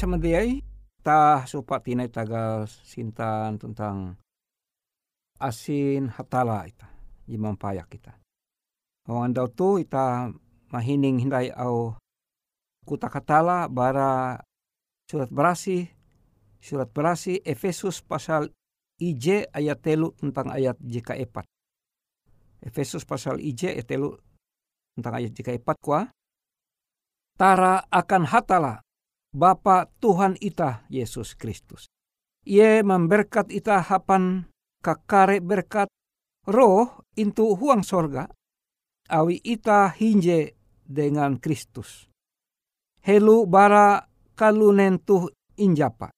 Pari samadiai ta supa tinai tagal sintan tentang asin hatala ita imam payak kita. Wangan dau tu ita mahining hindai au kuta katala bara surat berasi surat berasi Efesus pasal IJ ayat telu tentang ayat jika epat. Efesus pasal IJ ayat telu tentang ayat jika epat kuah tara akan hatala Bapa Tuhan ita Yesus Kristus. Ia memberkat ita hapan kakare berkat roh intu huang sorga, awi ita hinje dengan Kristus. Helu bara kalunen tuh injapa.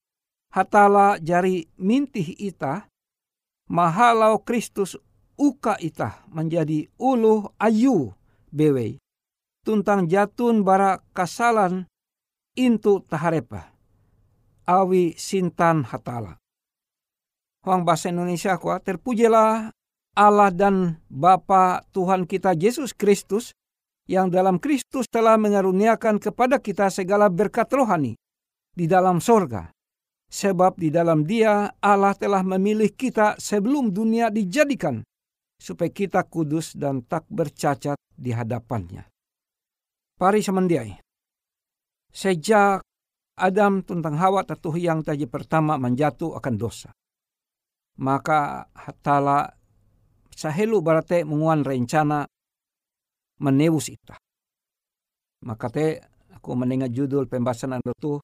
Hatala jari mintih ita, mahalau Kristus uka ita menjadi uluh ayu bewe tuntang jatun bara kasalan intu taharepa. Awi sintan hatala. Huang bahasa Indonesia kuat terpujilah Allah dan Bapa Tuhan kita Yesus Kristus yang dalam Kristus telah mengaruniakan kepada kita segala berkat rohani di dalam sorga. Sebab di dalam dia Allah telah memilih kita sebelum dunia dijadikan supaya kita kudus dan tak bercacat di hadapannya. Pari semendiai. Sejak Adam tentang Hawa tatuh yang tadi pertama menjatuh akan dosa. Maka hatala sahelu barate menguan rencana menewus ita. Maka te aku mendengar judul pembahasan itu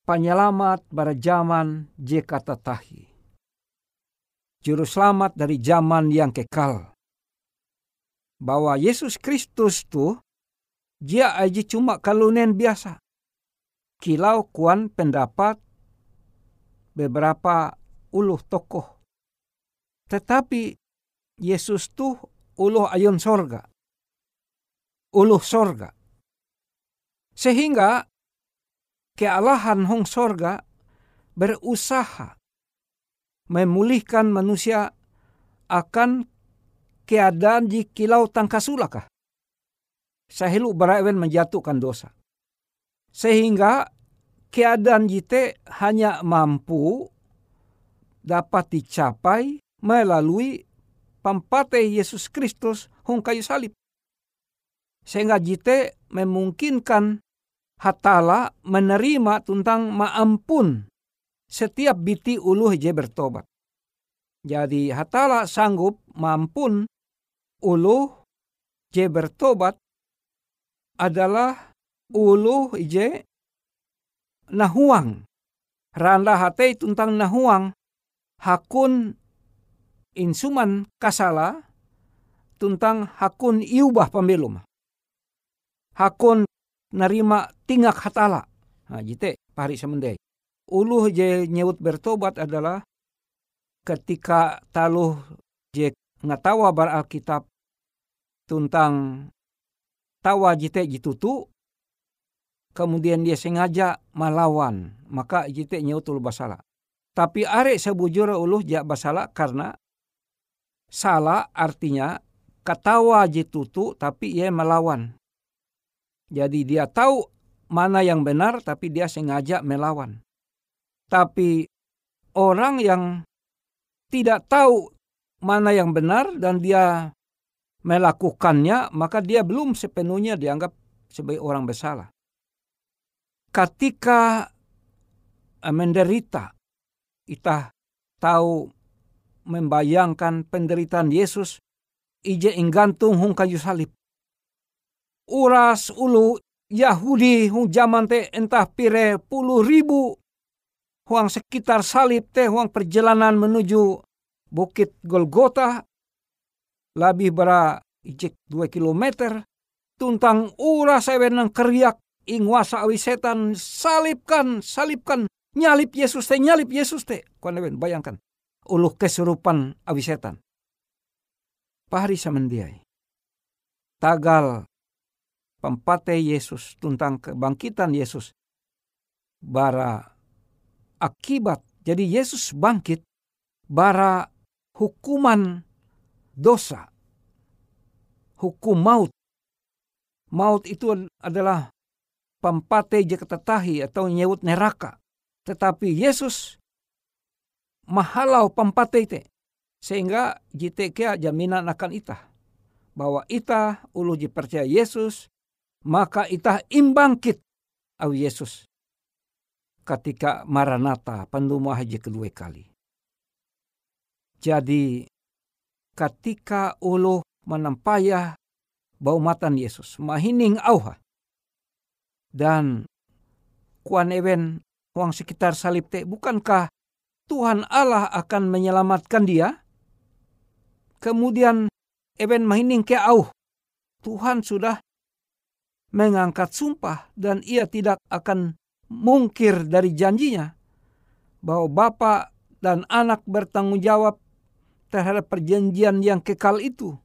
Penyelamat pada zaman jika tahi. Juru selamat dari zaman yang kekal. Bahwa Yesus Kristus tuh dia aja cuma kalunen biasa. Kilau kuan pendapat beberapa uluh tokoh. Tetapi Yesus tuh uluh ayun sorga. Uluh sorga. Sehingga kealahan hong sorga berusaha memulihkan manusia akan keadaan di kilau tangkasulakah sahelu barawen menjatuhkan dosa. Sehingga keadaan jite hanya mampu dapat dicapai melalui pampate Yesus Kristus hong kayu salib. Sehingga jite memungkinkan hatala menerima tentang maampun setiap biti uluh je bertobat. Jadi hatala sanggup mampun uluh je bertobat adalah ulu ije nahuang. Randa hate tentang nahuang hakun insuman kasala tentang hakun iubah pembelum. Hakun narima tingak hatala. Nah, jite pari semendai. Ulu je nyewut bertobat adalah ketika taluh je ngatawa bar Alkitab tentang tawa jite jitutu kemudian dia sengaja melawan maka jite nyautul basala. Tapi are sebujur uluh jak basala karena salah artinya katawa jitutu tapi ia melawan. Jadi dia tahu mana yang benar tapi dia sengaja melawan. Tapi orang yang tidak tahu mana yang benar dan dia melakukannya, maka dia belum sepenuhnya dianggap sebagai orang bersalah. Ketika eh, menderita, kita tahu membayangkan penderitaan Yesus, ije inggantung hung kayu salib. Uras ulu Yahudi hung zaman te entah pire puluh ribu huang sekitar salib teh huang perjalanan menuju Bukit Golgota lebih bara ijek dua kilometer tuntang ura saya nang keriak ingwasa awi setan salibkan salibkan nyalip Yesus teh nyalip Yesus teh kuan bayangkan uluh kesurupan awi setan. Pahari samendiai tagal pempate Yesus tuntang kebangkitan Yesus bara akibat jadi Yesus bangkit bara hukuman dosa, hukum maut. Maut itu adalah pampate je ketetahi atau nyewut neraka. Tetapi Yesus mahalau pampate ite. Sehingga jite kia jaminan akan itah. Bahwa itah ulu percaya Yesus, maka itah imbangkit au Yesus. Ketika Maranatha penduma haji kedua kali. Jadi ketika ulu menampaya bau matan Yesus, mahining auha. Dan kuan ewen uang sekitar salib te, bukankah Tuhan Allah akan menyelamatkan dia? Kemudian ewen mahining ke au. Tuhan sudah mengangkat sumpah dan ia tidak akan mungkir dari janjinya bahwa Bapak dan anak bertanggung jawab terhadap perjanjian yang kekal itu.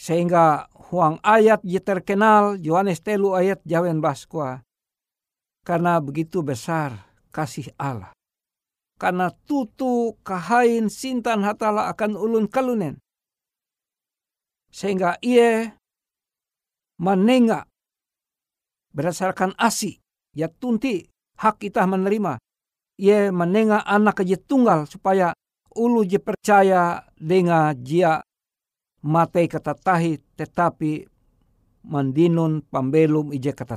Sehingga huang ayat je terkenal Yohanes telu ayat jawen baskwa. Karena begitu besar kasih Allah. Karena tutu kahain sintan hatala akan ulun kalunen. Sehingga ia menengah berdasarkan asi ya tunti hak kita menerima. Ia menengah anak aja tunggal supaya ulu je percaya dengan jia matai kata tahi tetapi mandinun pambelum ije kata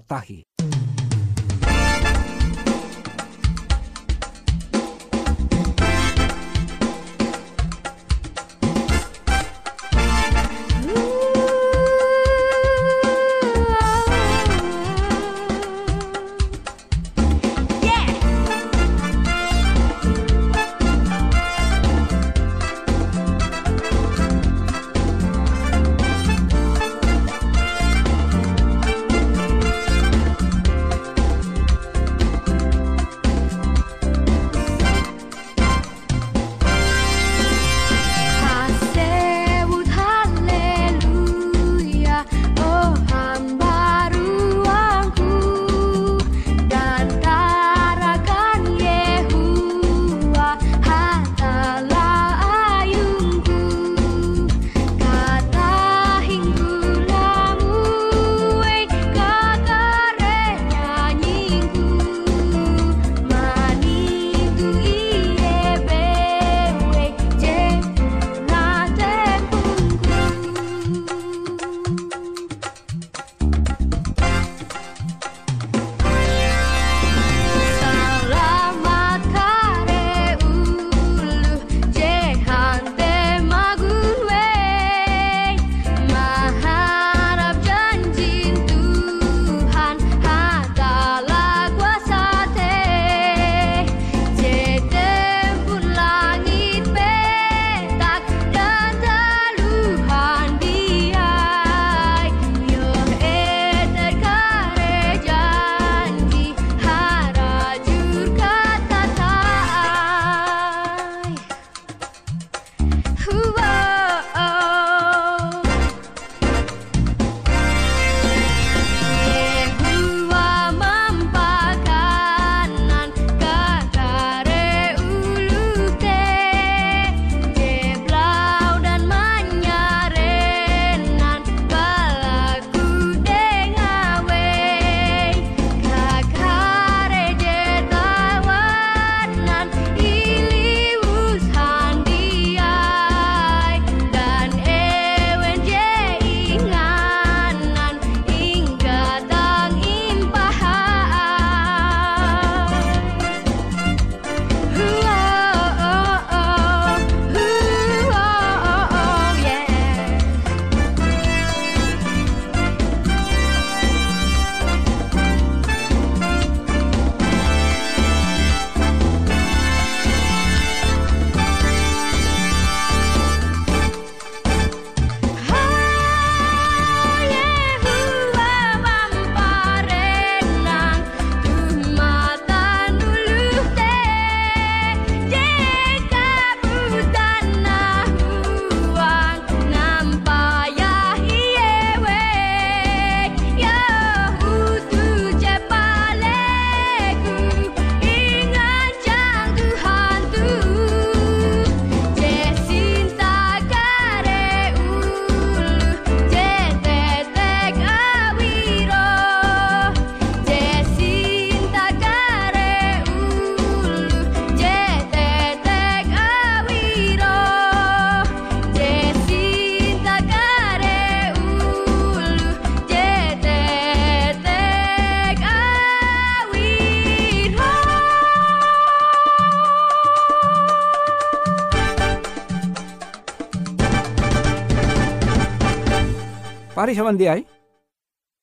samandiai,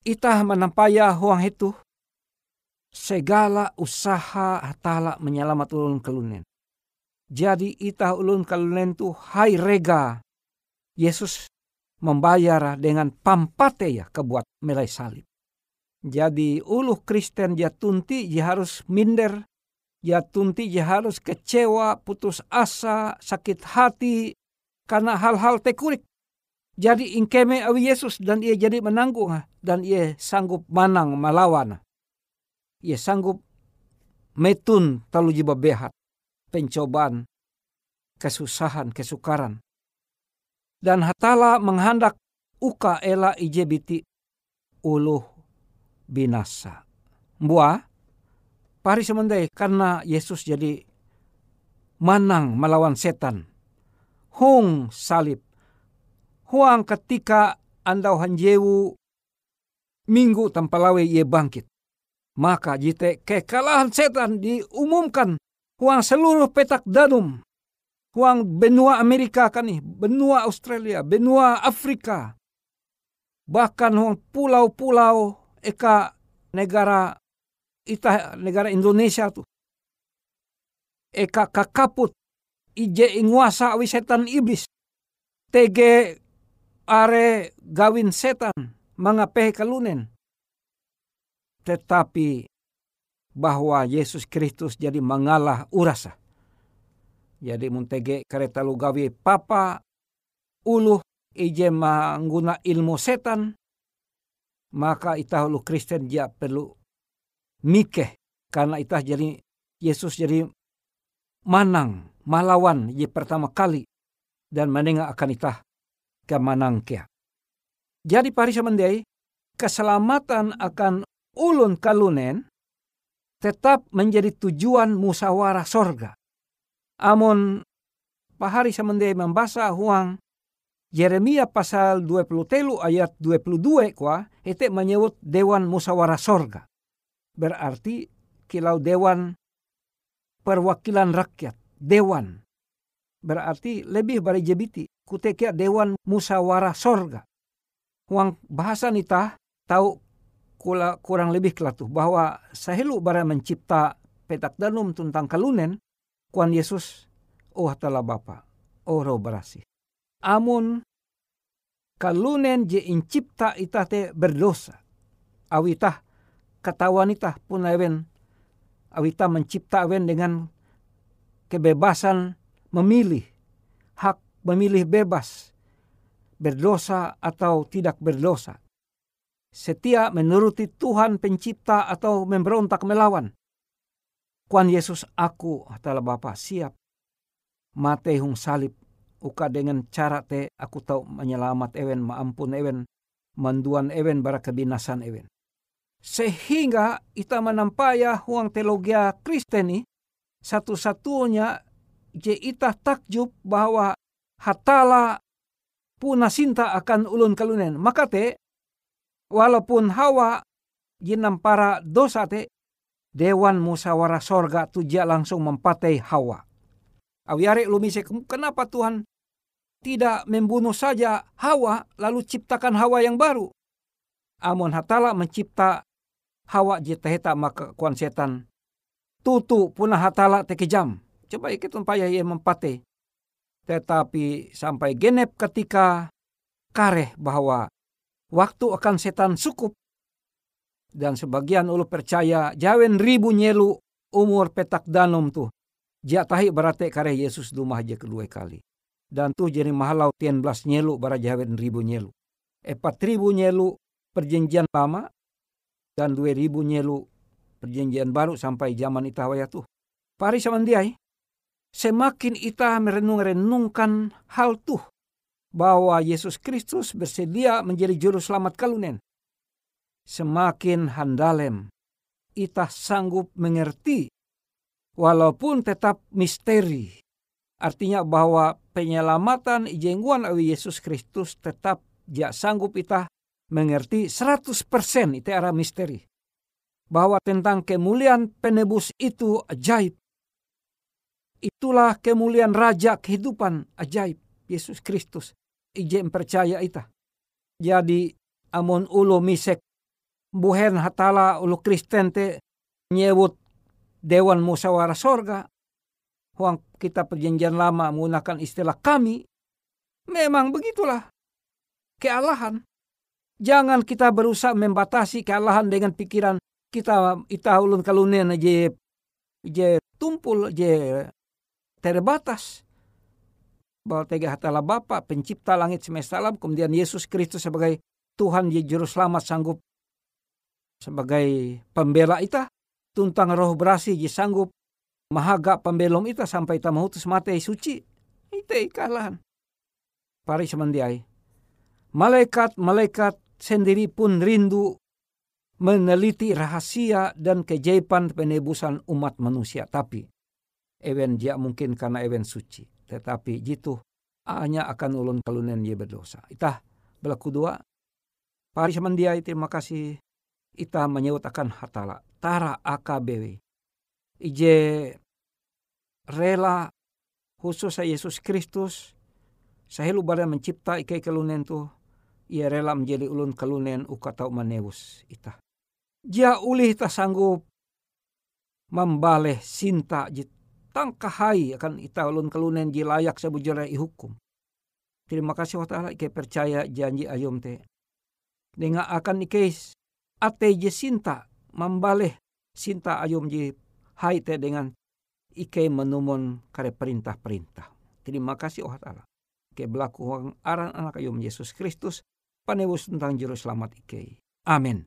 itah menampaya huang itu segala usaha hatala menyelamat ulun kelunen. Jadi itah ulun kelunen tu hai rega Yesus membayar dengan pampate ya kebuat melai salib. Jadi uluh Kristen dia tunti dia harus minder, dia tunti dia harus kecewa, putus asa, sakit hati karena hal-hal tekurik. Jadi ingkeme awi Yesus dan ia jadi menanggung dan ia sanggup manang melawan. Ia sanggup metun talu jiba behat, pencobaan, kesusahan, kesukaran. Dan hatala menghandak uka ela ijebiti uluh binasa. Mbua, pari semendai karena Yesus jadi manang melawan setan. Hung salib huang ketika andau hanjewu minggu tanpa lawe ia bangkit. Maka jite kekalahan setan diumumkan huang seluruh petak danum. Huang benua Amerika kan nih, benua Australia, benua Afrika. Bahkan huang pulau-pulau eka negara ita negara Indonesia tuh. Eka kakaput ije inguasa awi setan iblis. Tege are gawin setan mga kalunen. Tetapi bahwa Yesus Kristus jadi mengalah urasa. Jadi muntege kereta lu gawi papa uluh ije mangguna ilmu setan maka itah lu Kristen dia perlu mikeh karena itah jadi Yesus jadi manang malawan ye pertama kali dan menengah akan itah kemanangkea. Jadi pari samandai, keselamatan akan ulun kalunen tetap menjadi tujuan musyawarah sorga. Amun pahari samandai membaca huang Yeremia pasal 20 telu ayat 22 kwa itu menyebut dewan musyawarah sorga. Berarti kilau dewan perwakilan rakyat, dewan. Berarti lebih dari jebiti kutekia dewan musyawarah sorga. Uang bahasa nita tahu kula kurang lebih kelatu bahwa sahelu bara mencipta petak danum tentang kalunen kuan Yesus oh telah Bapa oh roh berasi. Amun kalunen je incipta ita te berdosa. Awitah katawan ita pun awen awita mencipta awen dengan kebebasan memilih hak memilih bebas berdosa atau tidak berdosa. Setia menuruti Tuhan pencipta atau memberontak melawan. Kuan Yesus aku adalah Bapa siap. Mate hung salib uka dengan cara te aku tahu menyelamat ewen maampun ewen manduan ewen bara kebinasan ewen. Sehingga kita menampaya huang teologia Kristeni satu-satunya je takjub bahwa hatala puna sinta akan ulun kalunen. Maka te, walaupun hawa jinam para dosa te, dewan musyawarah sorga tuja langsung mempatai hawa. Awiare lumise, kenapa Tuhan tidak membunuh saja hawa lalu ciptakan hawa yang baru? Amun hatala mencipta hawa jitaheta maka kuan setan tutu punah hatala tekejam. Coba ikut payah ia mempate. Tetapi sampai genep ketika kareh bahwa waktu akan setan sukup. Dan sebagian ulu percaya jawen ribu nyelu umur petak danum tuh. Jatahi berarti kareh Yesus dumah aja kedua kali. Dan tuh jadi mahalau tian belas nyelu bara jawen ribu nyelu. Epat ribu nyelu perjanjian lama dan dua ribu nyelu perjanjian baru sampai zaman itawaya tuh. Pari samandiai, semakin kita merenung-renungkan hal tuh bahwa Yesus Kristus bersedia menjadi juru selamat kalunen. Semakin handalem, kita sanggup mengerti walaupun tetap misteri. Artinya bahwa penyelamatan ijengguan awi Yesus Kristus tetap dia sanggup kita mengerti 100% itu arah misteri. Bahwa tentang kemuliaan penebus itu ajaib Itulah kemuliaan Raja kehidupan ajaib Yesus Kristus. Ijem percaya ita. Jadi Amon ulo misek buhen hatala ulu Kristen te nyewut Dewan Musyawarah Sorga. Huang kita perjanjian lama menggunakan istilah kami. Memang begitulah kealahan. Jangan kita berusaha membatasi kealahan dengan pikiran kita ita ulun kalunen je je tumpul je terbatas. Bahwa tega hatala Bapa pencipta langit semesta alam kemudian Yesus Kristus sebagai Tuhan di juru selamat sanggup sebagai pembela ita tuntang roh berasi je sanggup mahaga pembelom ita sampai ita mahutus mate suci ita ikalahan pari semandiai malaikat-malaikat sendiri pun rindu meneliti rahasia dan kejaiban penebusan umat manusia. Tapi, ewen dia mungkin karena ewen suci. Tetapi jitu hanya akan ulun kalunen dia berdosa. Itah berlaku dua. Pari dia terima kasih. Ita menyebut akan hatala. Tara AKBW. Ije rela khusus Yesus Kristus. Saya lu mencipta ikai kalunen tuh ia rela menjadi ulun kalunen uka tau manewus ita. Jia ulih ta sanggup membaleh sinta jit tangkahai akan ita ulun kalunen ji layak i hukum. Terima kasih wa ta'ala ike percaya janji ayom te. Denga akan ike ate je sinta membaleh sinta ayom ji hai te dengan ike menumon kare perintah-perintah. Terima kasih wa ta'ala. Ike belaku aran anak ayom Yesus Kristus panewus tentang juru selamat Ike. Amin.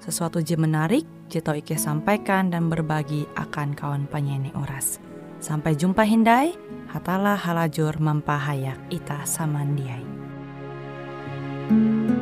sesuatu je menarik, jito Ike sampaikan dan berbagi akan kawan penyanyi Uras. Sampai jumpa Hindai, hatalah halajur mempahayak Ita Samandiai. thank you